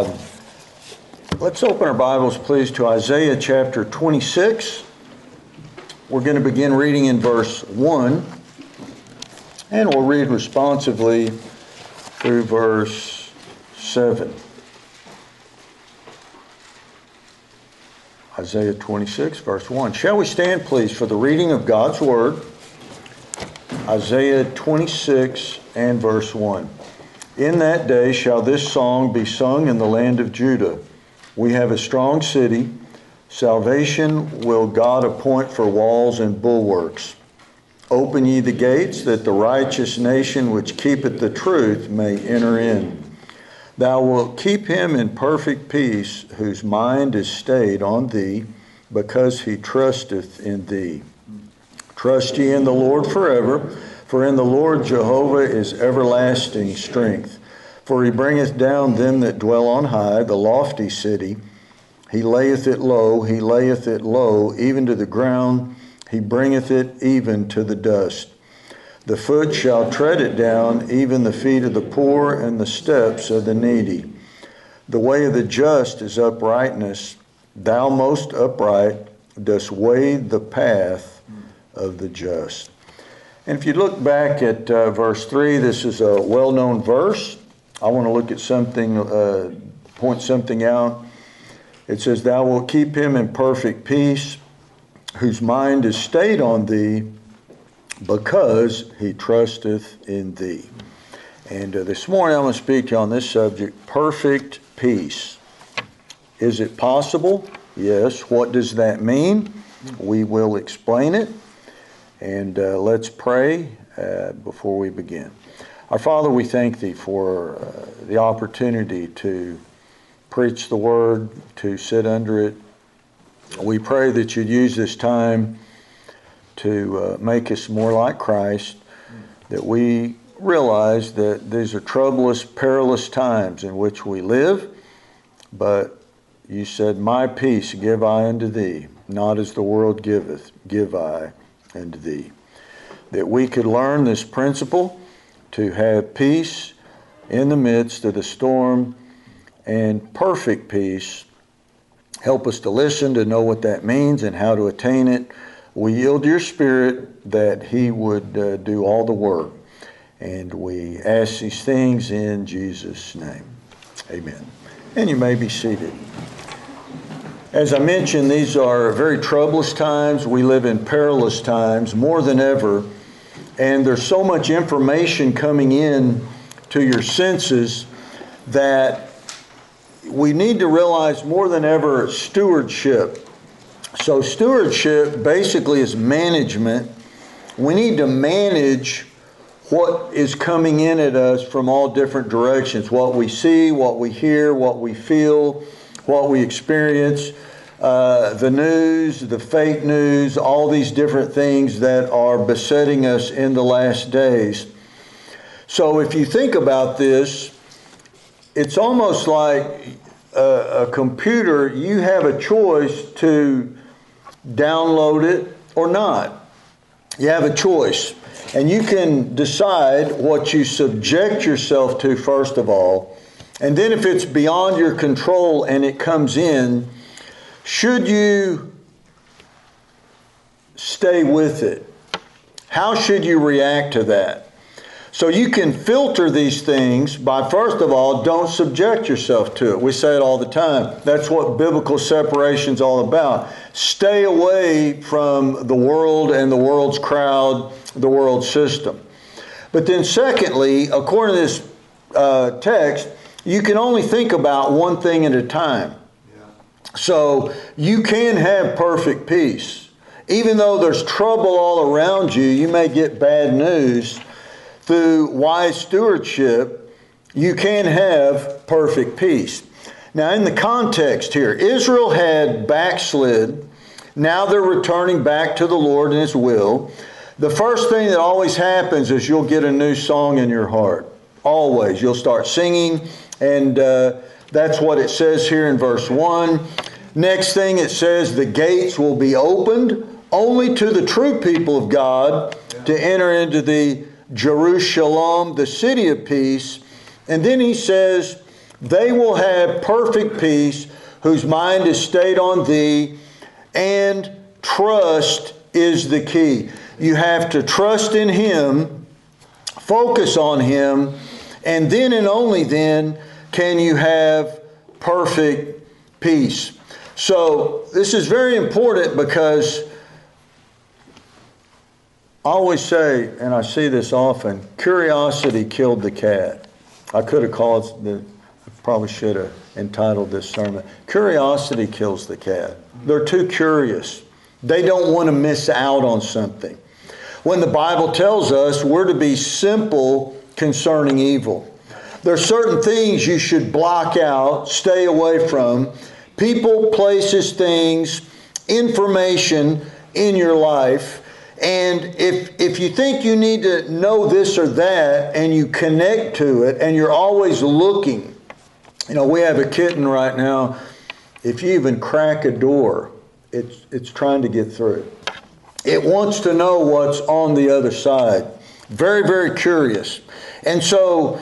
Um, let's open our Bibles, please, to Isaiah chapter 26. We're going to begin reading in verse 1, and we'll read responsively through verse 7. Isaiah 26, verse 1. Shall we stand, please, for the reading of God's Word? Isaiah 26 and verse 1. In that day shall this song be sung in the land of Judah. We have a strong city. Salvation will God appoint for walls and bulwarks. Open ye the gates, that the righteous nation which keepeth the truth may enter in. Thou wilt keep him in perfect peace, whose mind is stayed on thee, because he trusteth in thee. Trust ye in the Lord forever. For in the Lord Jehovah is everlasting strength. For he bringeth down them that dwell on high, the lofty city. He layeth it low, he layeth it low, even to the ground. He bringeth it even to the dust. The foot shall tread it down, even the feet of the poor and the steps of the needy. The way of the just is uprightness. Thou most upright dost weigh the path of the just. And if you look back at uh, verse 3, this is a well known verse. I want to look at something, uh, point something out. It says, Thou wilt keep him in perfect peace, whose mind is stayed on thee, because he trusteth in thee. And uh, this morning I'm going to speak to you on this subject perfect peace. Is it possible? Yes. What does that mean? We will explain it. And uh, let's pray uh, before we begin. Our Father, we thank Thee for uh, the opportunity to preach the Word, to sit under it. We pray that you'd use this time to uh, make us more like Christ, that we realize that these are troublous, perilous times in which we live, but you said, My peace give I unto thee, not as the world giveth, give I and thee. That we could learn this principle to have peace in the midst of the storm and perfect peace. Help us to listen, to know what that means and how to attain it. We yield your spirit that he would uh, do all the work. And we ask these things in Jesus' name. Amen. And you may be seated. As I mentioned, these are very troublous times. We live in perilous times more than ever. And there's so much information coming in to your senses that we need to realize more than ever stewardship. So, stewardship basically is management. We need to manage what is coming in at us from all different directions what we see, what we hear, what we feel what we experience, uh, the news, the fake news, all these different things that are besetting us in the last days. So if you think about this, it's almost like a, a computer, you have a choice to download it or not. You have a choice. And you can decide what you subject yourself to, first of all. And then if it's beyond your control and it comes in, should you stay with it? How should you react to that? So you can filter these things by, first of all, don't subject yourself to it. We say it all the time. That's what biblical separation is all about. Stay away from the world and the world's crowd, the world system. But then, secondly, according to this uh, text, you can only think about one thing at a time. So you can have perfect peace. Even though there's trouble all around you, you may get bad news. Through wise stewardship, you can have perfect peace. Now, in the context here, Israel had backslid. Now they're returning back to the Lord and His will. The first thing that always happens is you'll get a new song in your heart. Always. You'll start singing, and uh, that's what it says here in verse 1. Next thing it says, the gates will be opened only to the true people of God to enter into the Jerusalem, the city of peace. And then he says, they will have perfect peace, whose mind is stayed on thee, and trust is the key. You have to trust in Him, focus on Him, and then and only then can you have perfect peace. So, this is very important because I always say, and I see this often, curiosity killed the cat. I could have called the, I probably should have entitled this sermon, Curiosity Kills the Cat. They're too curious. They don't want to miss out on something. When the Bible tells us we're to be simple concerning evil. There are certain things you should block out, stay away from. People, places, things, information in your life. And if, if you think you need to know this or that and you connect to it and you're always looking, you know, we have a kitten right now. If you even crack a door, it's, it's trying to get through. It wants to know what's on the other side. Very, very curious. And so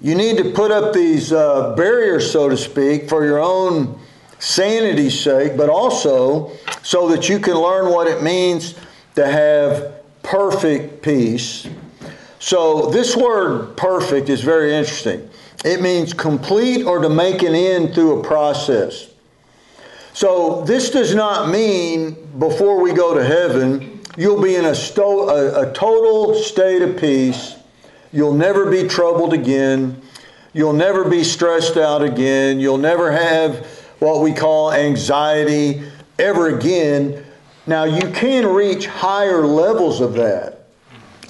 you need to put up these uh, barriers, so to speak, for your own sanity's sake, but also so that you can learn what it means to have perfect peace. So, this word perfect is very interesting. It means complete or to make an end through a process. So, this does not mean before we go to heaven, you'll be in a, sto- a, a total state of peace. You'll never be troubled again. You'll never be stressed out again. You'll never have what we call anxiety ever again. Now, you can reach higher levels of that,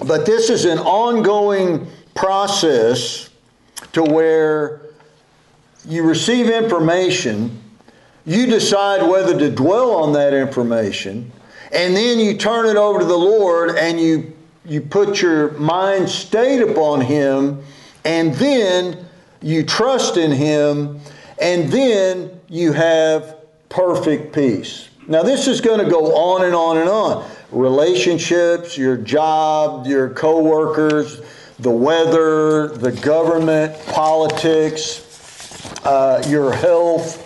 but this is an ongoing process to where you receive information, you decide whether to dwell on that information, and then you turn it over to the Lord and you, you put your mind state upon Him, and then you trust in Him, and then you have perfect peace. Now, this is going to go on and on and on. Relationships, your job, your coworkers, the weather, the government, politics, uh, your health,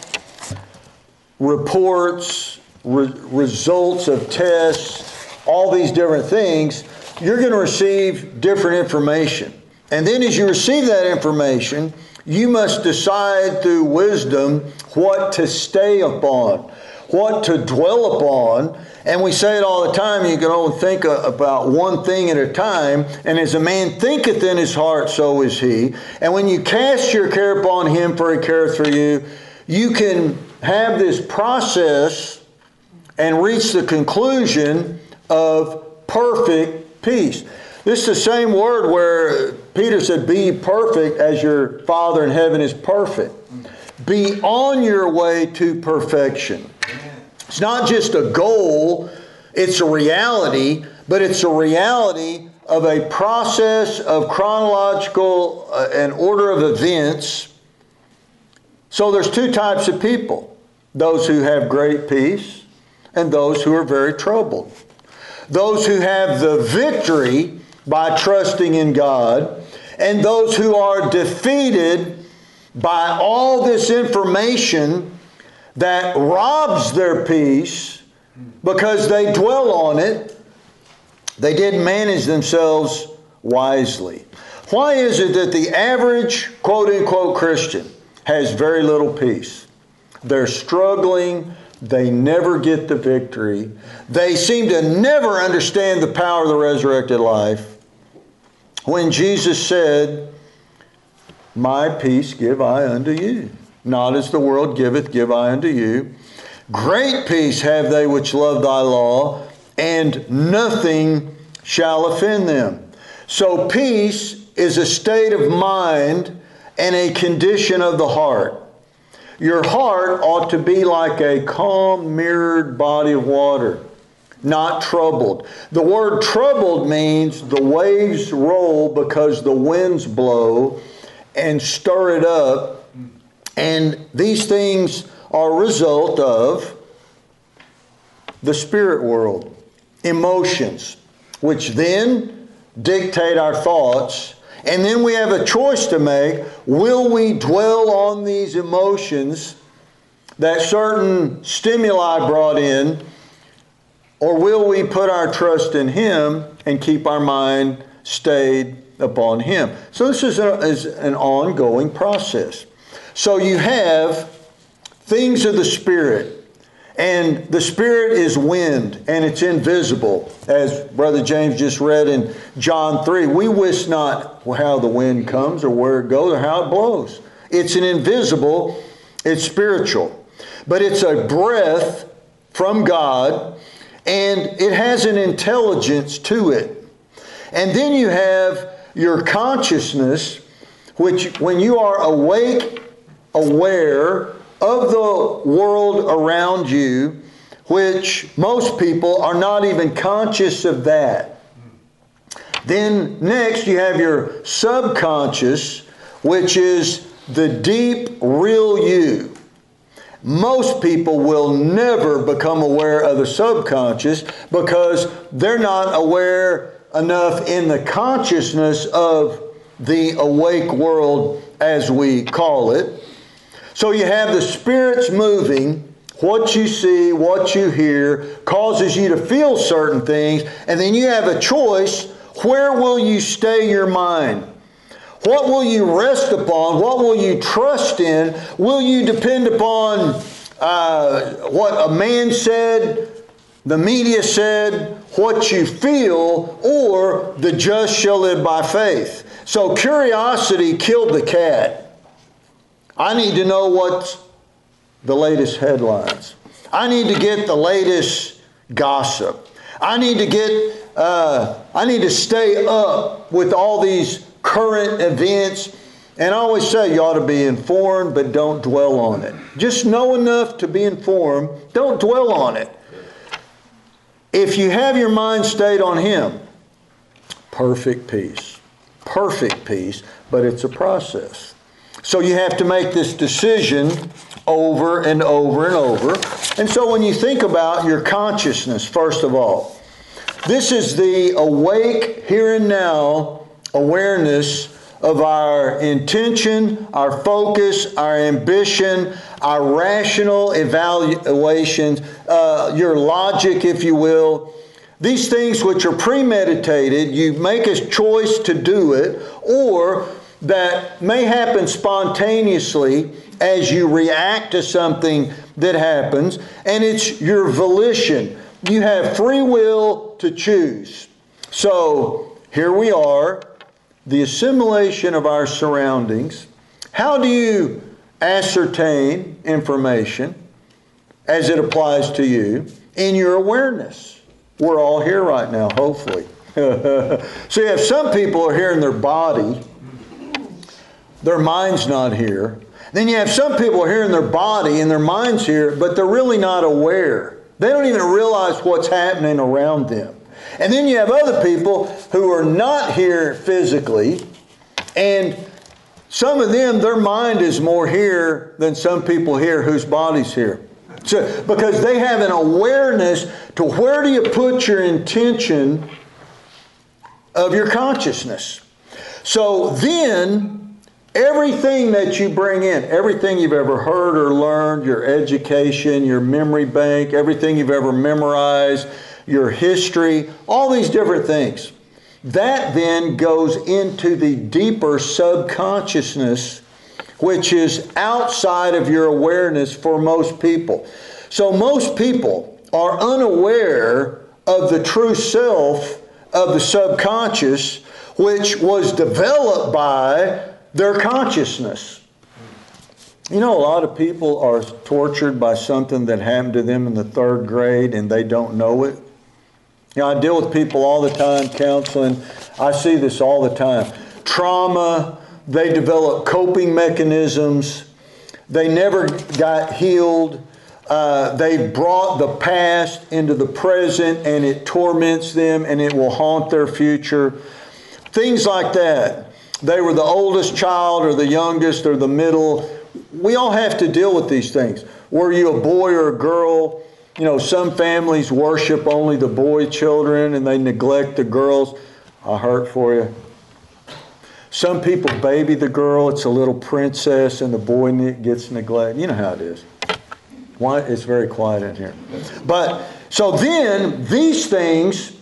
reports, re- results of tests, all these different things. You're going to receive different information. And then, as you receive that information, you must decide through wisdom what to stay upon what to dwell upon. And we say it all the time you can only think about one thing at a time. And as a man thinketh in his heart, so is he. And when you cast your care upon him, for he careth for you, you can have this process and reach the conclusion of perfect peace. This is the same word where Peter said, Be perfect as your Father in heaven is perfect. Be on your way to perfection. It's not just a goal, it's a reality, but it's a reality of a process of chronological uh, and order of events. So there's two types of people those who have great peace and those who are very troubled. Those who have the victory by trusting in God, and those who are defeated by all this information that robs their peace because they dwell on it. They didn't manage themselves wisely. Why is it that the average quote unquote Christian has very little peace? They're struggling. They never get the victory. They seem to never understand the power of the resurrected life. When Jesus said, My peace give I unto you. Not as the world giveth, give I unto you. Great peace have they which love thy law, and nothing shall offend them. So, peace is a state of mind and a condition of the heart. Your heart ought to be like a calm, mirrored body of water, not troubled. The word troubled means the waves roll because the winds blow and stir it up and these things are a result of the spirit world, emotions, which then dictate our thoughts And then we have a choice to make. Will we dwell on these emotions that certain stimuli brought in, or will we put our trust in Him and keep our mind stayed upon Him? So this is, a, is an ongoing process. So you have things of the Spirit. And the Spirit is wind, and it's invisible. As Brother James just read in John 3, we wish not how the wind comes or where it goes or how it blows. It's an invisible, it's spiritual. But it's a breath from God, and it has an intelligence to it. And then you have your consciousness, which when you are awake, aware, of the world around you, which most people are not even conscious of that. Then, next, you have your subconscious, which is the deep, real you. Most people will never become aware of the subconscious because they're not aware enough in the consciousness of the awake world, as we call it. So you have the spirits moving. What you see, what you hear, causes you to feel certain things, and then you have a choice where will you stay your mind? What will you rest upon? What will you trust in? Will you depend upon uh, what a man said, the media said, what you feel, or the just shall live by faith? So curiosity killed the cat. I need to know what the latest headlines. I need to get the latest gossip. I need to get, uh, I need to stay up with all these current events. And I always say you ought to be informed, but don't dwell on it. Just know enough to be informed, don't dwell on it. If you have your mind stayed on Him, perfect peace. Perfect peace, but it's a process. So you have to make this decision over and over and over. And so when you think about your consciousness, first of all, this is the awake here and now awareness of our intention, our focus, our ambition, our rational evaluations, uh, your logic, if you will. These things which are premeditated, you make a choice to do it, or that may happen spontaneously as you react to something that happens, and it's your volition. You have free will to choose. So here we are, the assimilation of our surroundings. How do you ascertain information as it applies to you in your awareness? We're all here right now, hopefully. so you have some people are here in their body their mind's not here. Then you have some people here in their body and their mind's here, but they're really not aware. They don't even realize what's happening around them. And then you have other people who are not here physically, and some of them, their mind is more here than some people here whose body's here. So, because they have an awareness to where do you put your intention of your consciousness. So then Everything that you bring in, everything you've ever heard or learned, your education, your memory bank, everything you've ever memorized, your history, all these different things, that then goes into the deeper subconsciousness, which is outside of your awareness for most people. So most people are unaware of the true self of the subconscious, which was developed by their consciousness. You know, a lot of people are tortured by something that happened to them in the third grade and they don't know it. You know, I deal with people all the time, counseling. I see this all the time. Trauma, they develop coping mechanisms, they never got healed. Uh, they brought the past into the present and it torments them and it will haunt their future. Things like that they were the oldest child or the youngest or the middle. We all have to deal with these things. Were you a boy or a girl? You know, some families worship only the boy children and they neglect the girls. I hurt for you. Some people baby the girl, it's a little princess, and the boy gets neglected. You know how it is. Why? It's very quiet in here. But so then these things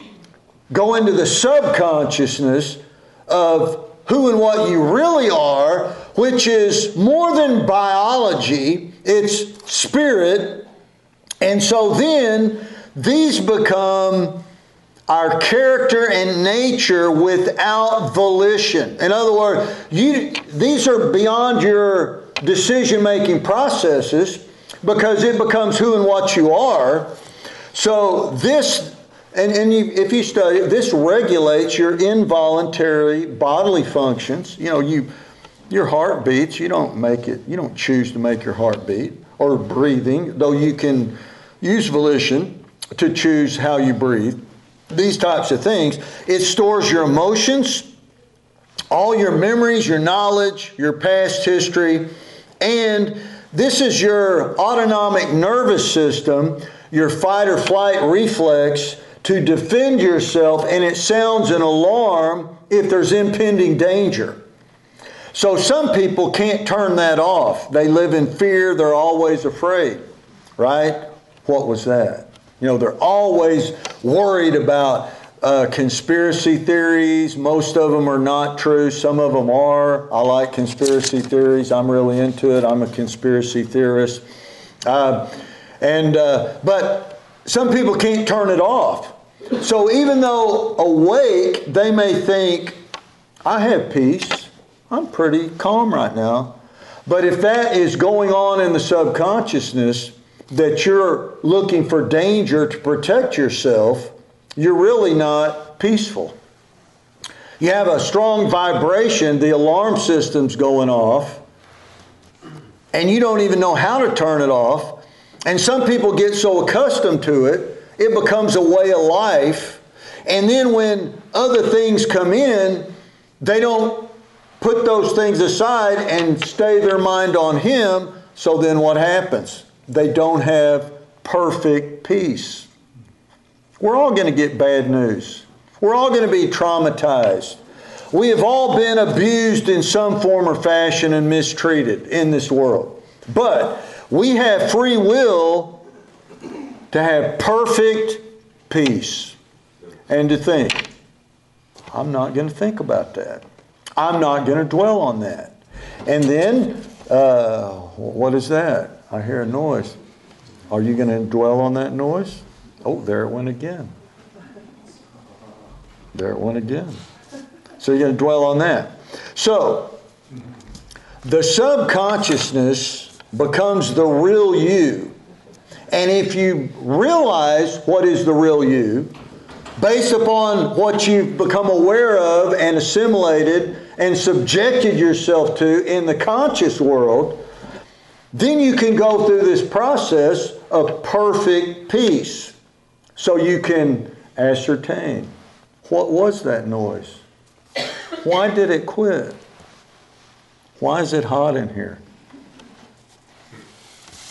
go into the subconsciousness of who and what you really are, which is more than biology, it's spirit. And so then these become our character and nature without volition. In other words, you, these are beyond your decision making processes because it becomes who and what you are. So this, and, and you, if you study, this regulates your involuntary bodily functions. You know, you your heart beats. You don't make it. You don't choose to make your heart beat or breathing, though you can use volition to choose how you breathe these types of things. It stores your emotions, all your memories, your knowledge, your past history, and this is your autonomic nervous system, your fight or flight reflex to defend yourself, and it sounds an alarm if there's impending danger. So some people can't turn that off. They live in fear, they're always afraid, right? What was that? You know, they're always worried about uh, conspiracy theories. Most of them are not true. Some of them are. I like conspiracy theories. I'm really into it. I'm a conspiracy theorist. Uh, and uh, but some people can't turn it off. So even though awake, they may think, "I have peace. I'm pretty calm right now." But if that is going on in the subconsciousness, that you're looking for danger to protect yourself, you're really not peaceful. You have a strong vibration, the alarm system's going off, and you don't even know how to turn it off. And some people get so accustomed to it, it becomes a way of life. And then when other things come in, they don't put those things aside and stay their mind on Him. So then what happens? they don't have perfect peace. We're all going to get bad news. We're all going to be traumatized. We have all been abused in some form or fashion and mistreated in this world. But we have free will to have perfect peace and to think, I'm not going to think about that. I'm not going to dwell on that. And then, uh, what is that? I hear a noise. Are you going to dwell on that noise? Oh, there it went again. There it went again. So you're going to dwell on that. So, the subconsciousness becomes the real you. And if you realize what is the real you, based upon what you've become aware of and assimilated and subjected yourself to in the conscious world, then you can go through this process of perfect peace. So you can ascertain what was that noise? Why did it quit? Why is it hot in here?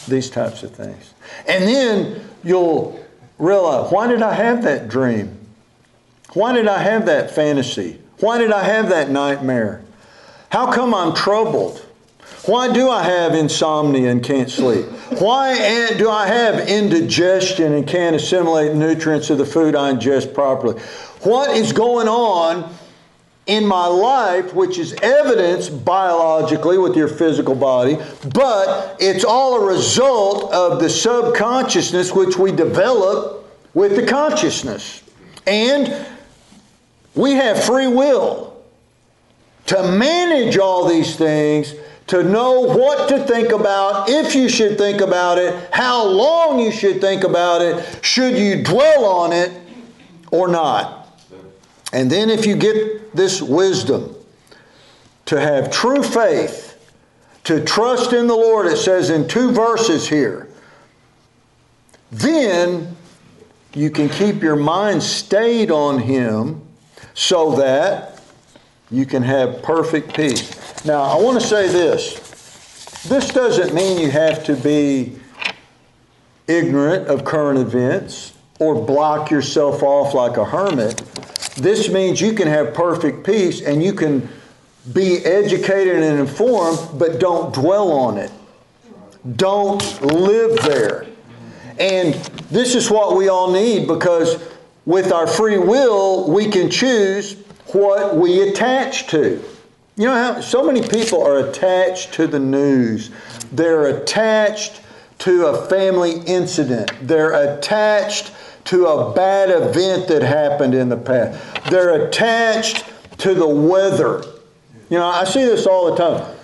These types of things. And then you'll realize why did I have that dream? Why did I have that fantasy? Why did I have that nightmare? How come I'm troubled? Why do I have insomnia and can't sleep? Why do I have indigestion and can't assimilate nutrients of the food I ingest properly? What is going on in my life, which is evidenced biologically with your physical body, but it's all a result of the subconsciousness which we develop with the consciousness. And we have free will to manage all these things to know what to think about, if you should think about it, how long you should think about it, should you dwell on it or not. And then, if you get this wisdom, to have true faith, to trust in the Lord, it says in two verses here, then you can keep your mind stayed on Him so that you can have perfect peace. Now, I want to say this. This doesn't mean you have to be ignorant of current events or block yourself off like a hermit. This means you can have perfect peace and you can be educated and informed, but don't dwell on it. Don't live there. And this is what we all need because with our free will, we can choose what we attach to. You know how so many people are attached to the news. They're attached to a family incident. They're attached to a bad event that happened in the past. They're attached to the weather. You know, I see this all the time.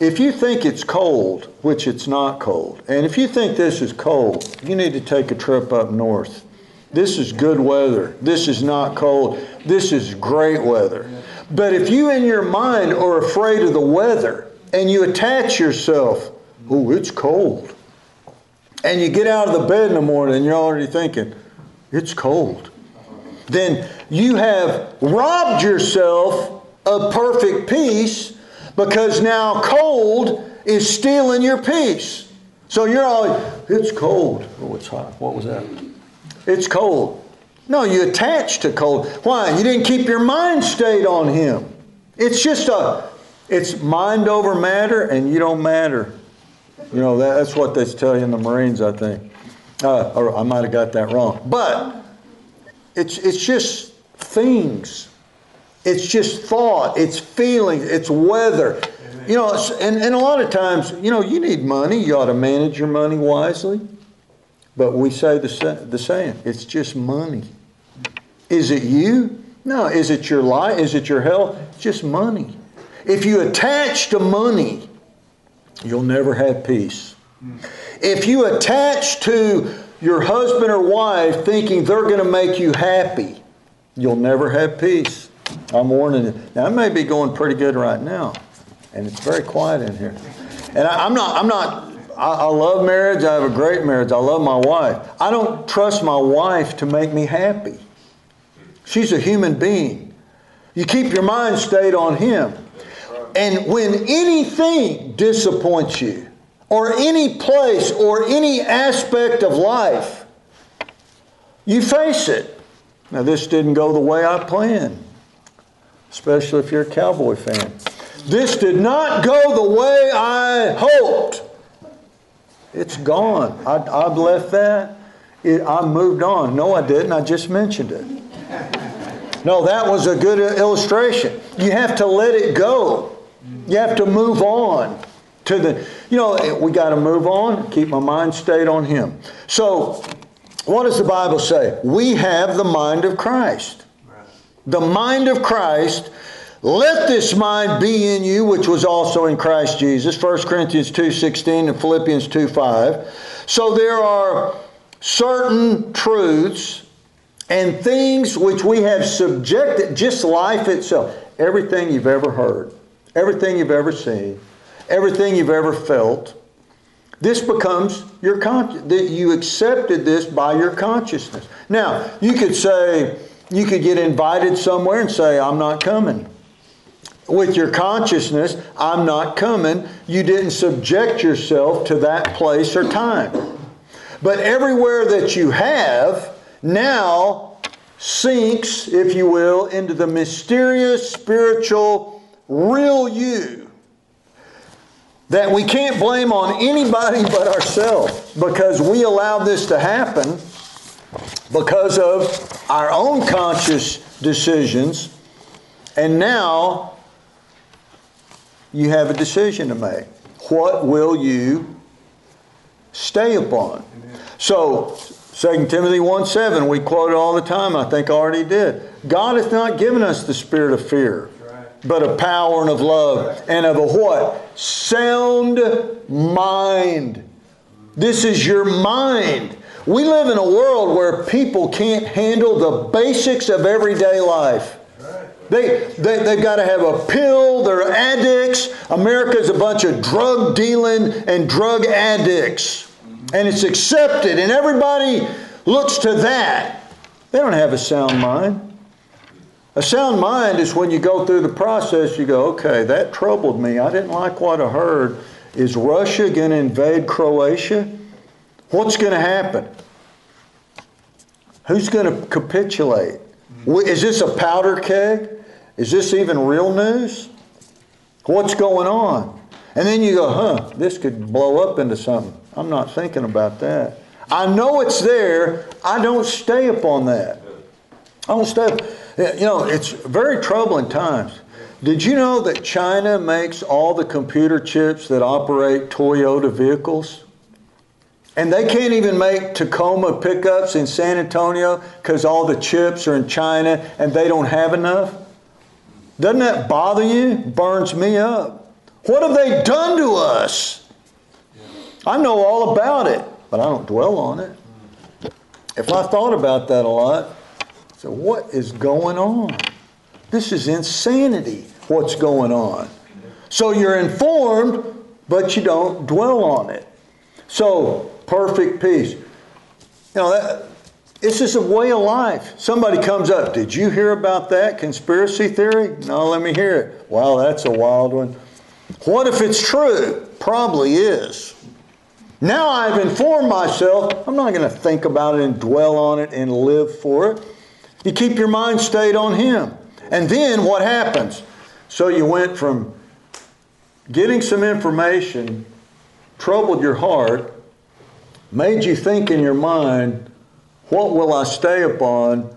If you think it's cold, which it's not cold, and if you think this is cold, you need to take a trip up north. This is good weather. This is not cold. This is great weather. But if you in your mind are afraid of the weather and you attach yourself, oh, it's cold. And you get out of the bed in the morning and you're already thinking, it's cold. Then you have robbed yourself of perfect peace because now cold is stealing your peace. So you're all, it's cold. Oh, it's hot. What was that? It's cold. No, you attach to cold. Why? You didn't keep your mind stayed on Him. It's just a, it's mind over matter, and you don't matter. You know, that, that's what they tell you in the Marines, I think. Uh, or I might have got that wrong. But it's, it's just things. It's just thought. It's feelings. It's weather. You know, and, and a lot of times, you know, you need money. You ought to manage your money wisely. But we say the, the saying, it's just money. Is it you? No. Is it your life? Is it your health? It's just money. If you attach to money, you'll never have peace. If you attach to your husband or wife thinking they're going to make you happy, you'll never have peace. I'm warning you. Now, I may be going pretty good right now, and it's very quiet in here. And I, am not, I'm not I, I love marriage. I have a great marriage. I love my wife. I don't trust my wife to make me happy. She's a human being. You keep your mind stayed on Him. And when anything disappoints you, or any place, or any aspect of life, you face it. Now, this didn't go the way I planned, especially if you're a Cowboy fan. This did not go the way I hoped. It's gone. I, I've left that. It, I moved on. No, I didn't. I just mentioned it. No, that was a good illustration. You have to let it go. You have to move on to the, you know, eh, we got to move on, keep my mind stayed on Him. So, what does the Bible say? We have the mind of Christ. The mind of Christ let this mind be in you, which was also in Christ Jesus. 1 Corinthians 2.16 and Philippians 2.5. So there are certain truths and things which we have subjected, just life itself. Everything you've ever heard, everything you've ever seen, everything you've ever felt, this becomes your conscious. You accepted this by your consciousness. Now, you could say, you could get invited somewhere and say, I'm not coming with your consciousness, I'm not coming. You didn't subject yourself to that place or time. But everywhere that you have now sinks, if you will, into the mysterious, spiritual, real you that we can't blame on anybody but ourselves because we allowed this to happen because of our own conscious decisions. And now you have a decision to make. What will you stay upon? So, 2 Timothy 1 7, we quote it all the time, I think I already did. God hath not given us the spirit of fear, but of power and of love and of a what? Sound mind. This is your mind. We live in a world where people can't handle the basics of everyday life. They, they, they've got to have a pill. They're addicts. America's a bunch of drug dealing and drug addicts. And it's accepted, and everybody looks to that. They don't have a sound mind. A sound mind is when you go through the process, you go, okay, that troubled me. I didn't like what I heard. Is Russia going to invade Croatia? What's going to happen? Who's going to capitulate? Is this a powder keg? Is this even real news? What's going on? And then you go, huh, this could blow up into something. I'm not thinking about that. I know it's there. I don't stay upon that. I don't stay. You know, it's very troubling times. Did you know that China makes all the computer chips that operate Toyota vehicles? And they can't even make Tacoma pickups in San Antonio because all the chips are in China and they don't have enough? Doesn't that bother you? Burns me up. What have they done to us? I know all about it, but I don't dwell on it. If I thought about that a lot, so what is going on? This is insanity, what's going on. So you're informed, but you don't dwell on it. So, perfect peace. You know, that, this is a way of life. Somebody comes up, did you hear about that conspiracy theory? No, let me hear it. Wow, that's a wild one. What if it's true? Probably is. Now I've informed myself, I'm not going to think about it and dwell on it and live for it. You keep your mind stayed on Him. And then what happens? So you went from getting some information, troubled your heart, made you think in your mind, what will I stay upon?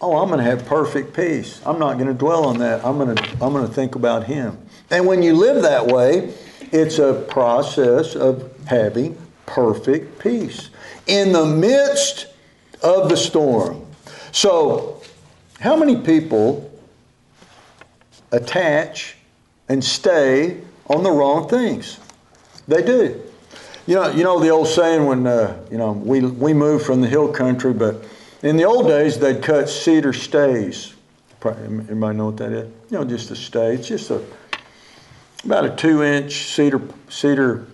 Oh, I'm going to have perfect peace. I'm not going to dwell on that. I'm going to, I'm going to think about Him. And when you live that way, it's a process of having perfect peace in the midst of the storm. So, how many people attach and stay on the wrong things? They do. You know, you know the old saying when uh, you know we we moved from the hill country, but in the old days they'd cut cedar stays. Everybody know what that is? You know, just a stay. It's just a about a two-inch cedar cedar,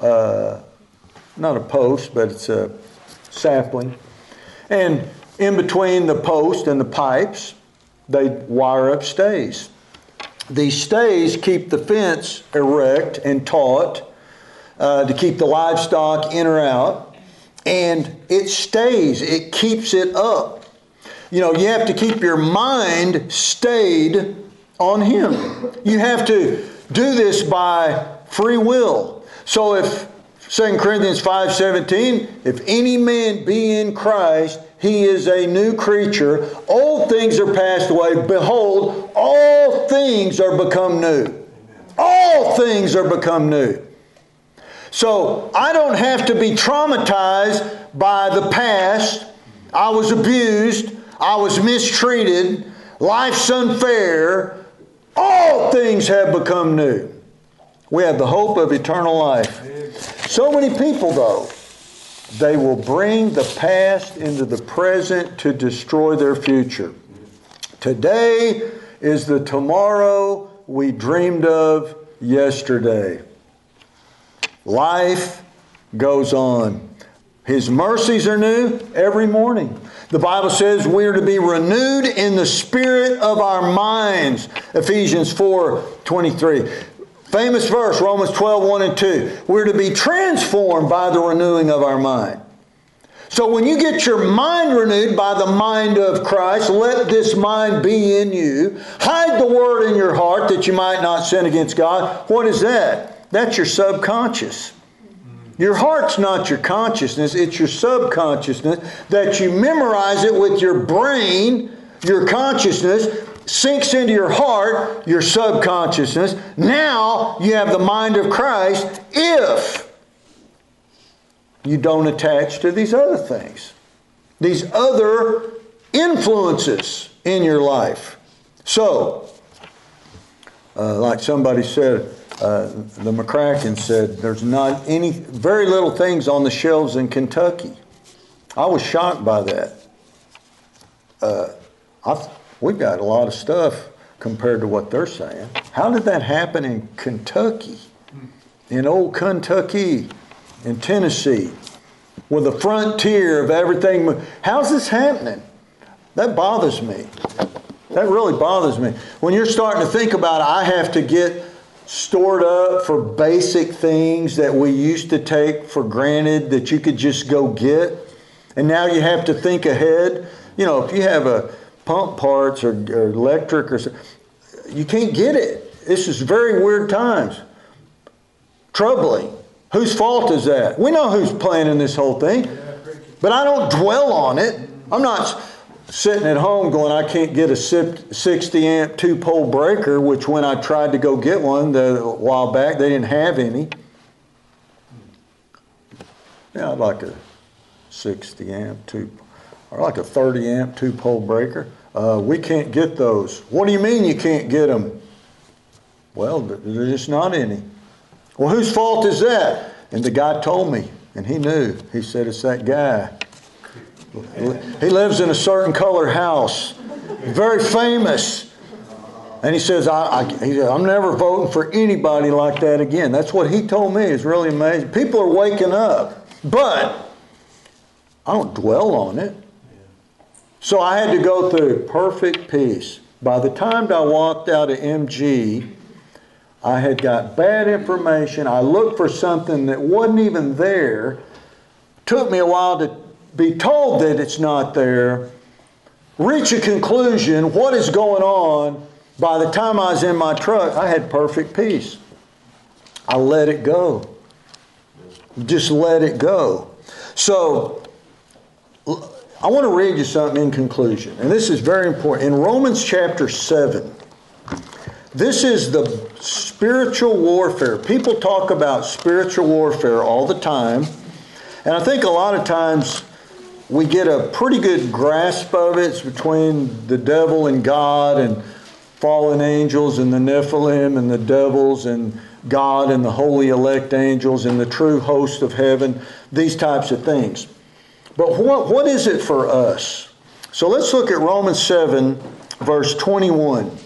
uh, not a post, but it's a sapling, and in between the post and the pipes, they wire up stays. These stays keep the fence erect and taut uh, to keep the livestock in or out, and it stays, it keeps it up. You know, you have to keep your mind stayed on Him. You have to do this by free will. So if 2 Corinthians 5:17, if any man be in Christ, he is a new creature. Old things are passed away. Behold, all things are become new. All things are become new. So I don't have to be traumatized by the past. I was abused. I was mistreated. Life's unfair. All things have become new. We have the hope of eternal life. So many people, though, they will bring the past into the present to destroy their future. Today is the tomorrow we dreamed of yesterday. Life goes on. His mercies are new every morning. The Bible says we are to be renewed in the spirit of our minds. Ephesians 4 23. Famous verse, Romans 12 1 and 2. We're to be transformed by the renewing of our mind. So when you get your mind renewed by the mind of Christ, let this mind be in you. Hide the word in your heart that you might not sin against God. What is that? That's your subconscious. Your heart's not your consciousness, it's your subconsciousness that you memorize it with your brain, your consciousness sinks into your heart, your subconsciousness. Now you have the mind of Christ if you don't attach to these other things, these other influences in your life. So, uh, like somebody said, uh, the McCracken said there's not any, very little things on the shelves in Kentucky. I was shocked by that. Uh, I, we've got a lot of stuff compared to what they're saying. How did that happen in Kentucky, in old Kentucky, in Tennessee, with the frontier of everything? How's this happening? That bothers me. That really bothers me. When you're starting to think about, I have to get stored up for basic things that we used to take for granted that you could just go get. And now you have to think ahead. You know, if you have a pump parts or, or electric or you can't get it. this is very weird times. Troubling. Whose fault is that? We know who's planning this whole thing. But I don't dwell on it. I'm not sitting at home going, I can't get a 60 amp two pole breaker, which when I tried to go get one the, a while back, they didn't have any. Yeah, I'd like a 60 amp two, or like a 30 amp two pole breaker. Uh, we can't get those. What do you mean you can't get them? Well, there's just not any. Well, whose fault is that? And the guy told me, and he knew. He said, It's that guy. He lives in a certain color house, very famous. And he says, I, I, he said, I'm never voting for anybody like that again. That's what he told me. It's really amazing. People are waking up, but I don't dwell on it. So I had to go through perfect peace. By the time I walked out of MG, I had got bad information. I looked for something that wasn't even there. Took me a while to be told that it's not there. Reach a conclusion. What is going on? By the time I was in my truck, I had perfect peace. I let it go. Just let it go. So, I want to read you something in conclusion, and this is very important. In Romans chapter 7, this is the spiritual warfare. People talk about spiritual warfare all the time, and I think a lot of times we get a pretty good grasp of it. It's between the devil and God, and fallen angels, and the Nephilim, and the devils, and God, and the holy elect angels, and the true host of heaven, these types of things. But what, what is it for us? So let's look at Romans 7, verse 21.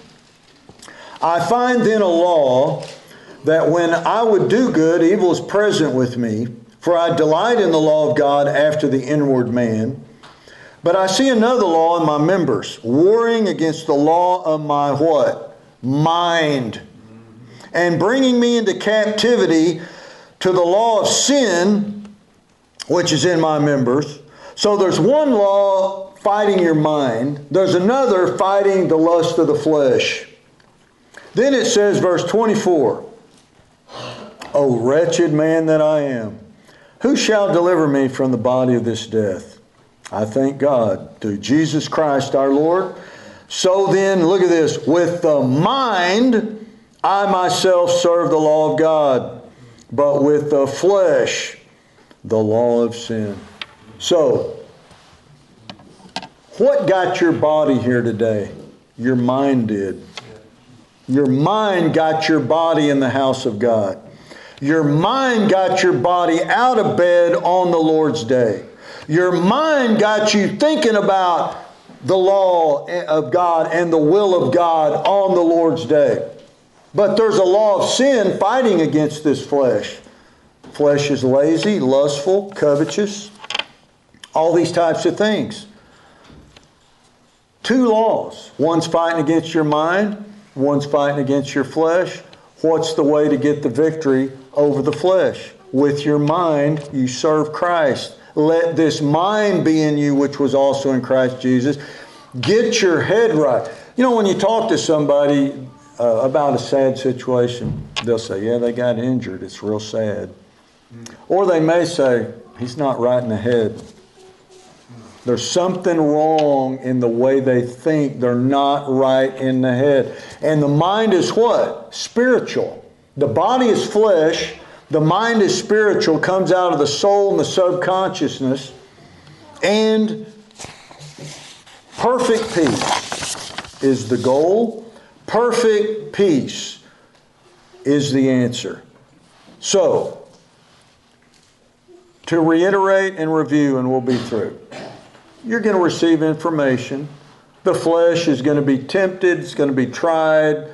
I find then a law that when I would do good, evil is present with me, for I delight in the law of God after the inward man. But I see another law in my members, warring against the law of my what? Mind. And bringing me into captivity to the law of sin which is in my members. So there's one law fighting your mind, there's another fighting the lust of the flesh. Then it says, verse 24, O wretched man that I am, who shall deliver me from the body of this death? I thank God through Jesus Christ our Lord. So then, look at this with the mind, I myself serve the law of God, but with the flesh, the law of sin. So, what got your body here today? Your mind did. Your mind got your body in the house of God. Your mind got your body out of bed on the Lord's day. Your mind got you thinking about the law of God and the will of God on the Lord's day. But there's a law of sin fighting against this flesh. Flesh is lazy, lustful, covetous, all these types of things. Two laws. One's fighting against your mind, one's fighting against your flesh. What's the way to get the victory over the flesh? With your mind, you serve Christ. Let this mind be in you, which was also in Christ Jesus. Get your head right. You know, when you talk to somebody uh, about a sad situation, they'll say, Yeah, they got injured. It's real sad. Or they may say, he's not right in the head. There's something wrong in the way they think. They're not right in the head. And the mind is what? Spiritual. The body is flesh. The mind is spiritual, comes out of the soul and the subconsciousness. And perfect peace is the goal. Perfect peace is the answer. So, to reiterate and review, and we'll be through. You're going to receive information. The flesh is going to be tempted, it's going to be tried,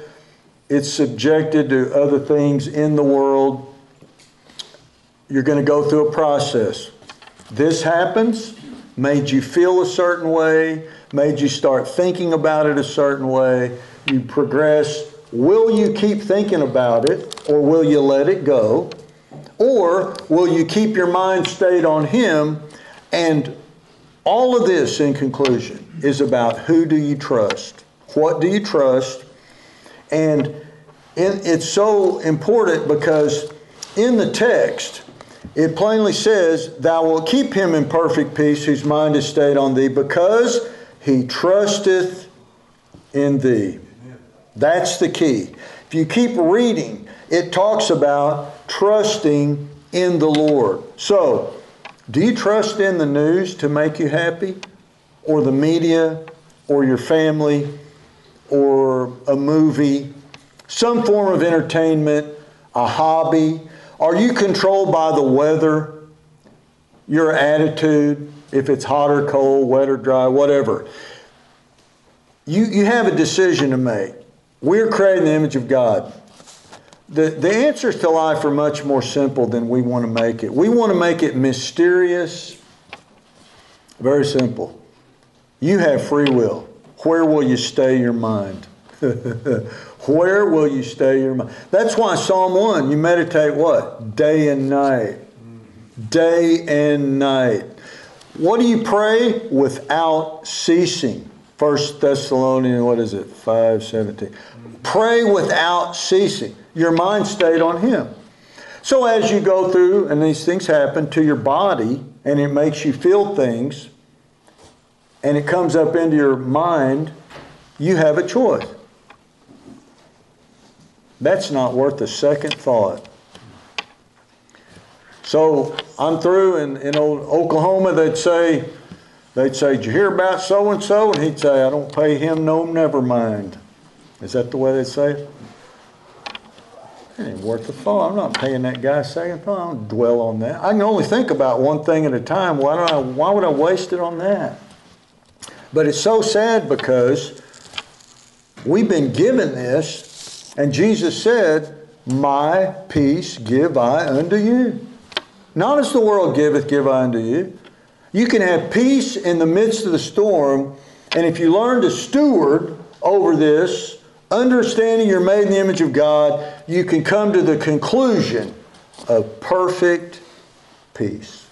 it's subjected to other things in the world. You're going to go through a process. This happens, made you feel a certain way, made you start thinking about it a certain way. You progress. Will you keep thinking about it or will you let it go? Or will you keep your mind stayed on Him? And all of this, in conclusion, is about who do you trust? What do you trust? And it's so important because in the text, it plainly says, Thou wilt keep him in perfect peace whose mind is stayed on thee because he trusteth in thee. That's the key. If you keep reading, it talks about trusting in the Lord. So, do you trust in the news to make you happy? Or the media? Or your family? Or a movie? Some form of entertainment? A hobby? Are you controlled by the weather? Your attitude? If it's hot or cold, wet or dry, whatever. You, you have a decision to make. We're creating the image of God. The, the answers to life are much more simple than we want to make it. We want to make it mysterious. Very simple. You have free will. Where will you stay your mind? Where will you stay your mind? That's why Psalm 1, you meditate what? Day and night. Day and night. What do you pray? Without ceasing. First Thessalonians, what is it? 517. Pray without ceasing. Your mind stayed on Him. So as you go through and these things happen to your body and it makes you feel things and it comes up into your mind, you have a choice. That's not worth a second thought. So I'm through in, in old Oklahoma, they'd say, they'd say, Did you hear about so and so? And he'd say, I don't pay him no never mind. Is that the way they say it? It ain't worth a thought. I'm not paying that guy a second thought. I don't dwell on that. I can only think about one thing at a time. Why, don't I, why would I waste it on that? But it's so sad because we've been given this, and Jesus said, My peace give I unto you. Not as the world giveth, give I unto you. You can have peace in the midst of the storm, and if you learn to steward over this, understanding you're made in the image of God, you can come to the conclusion of perfect peace.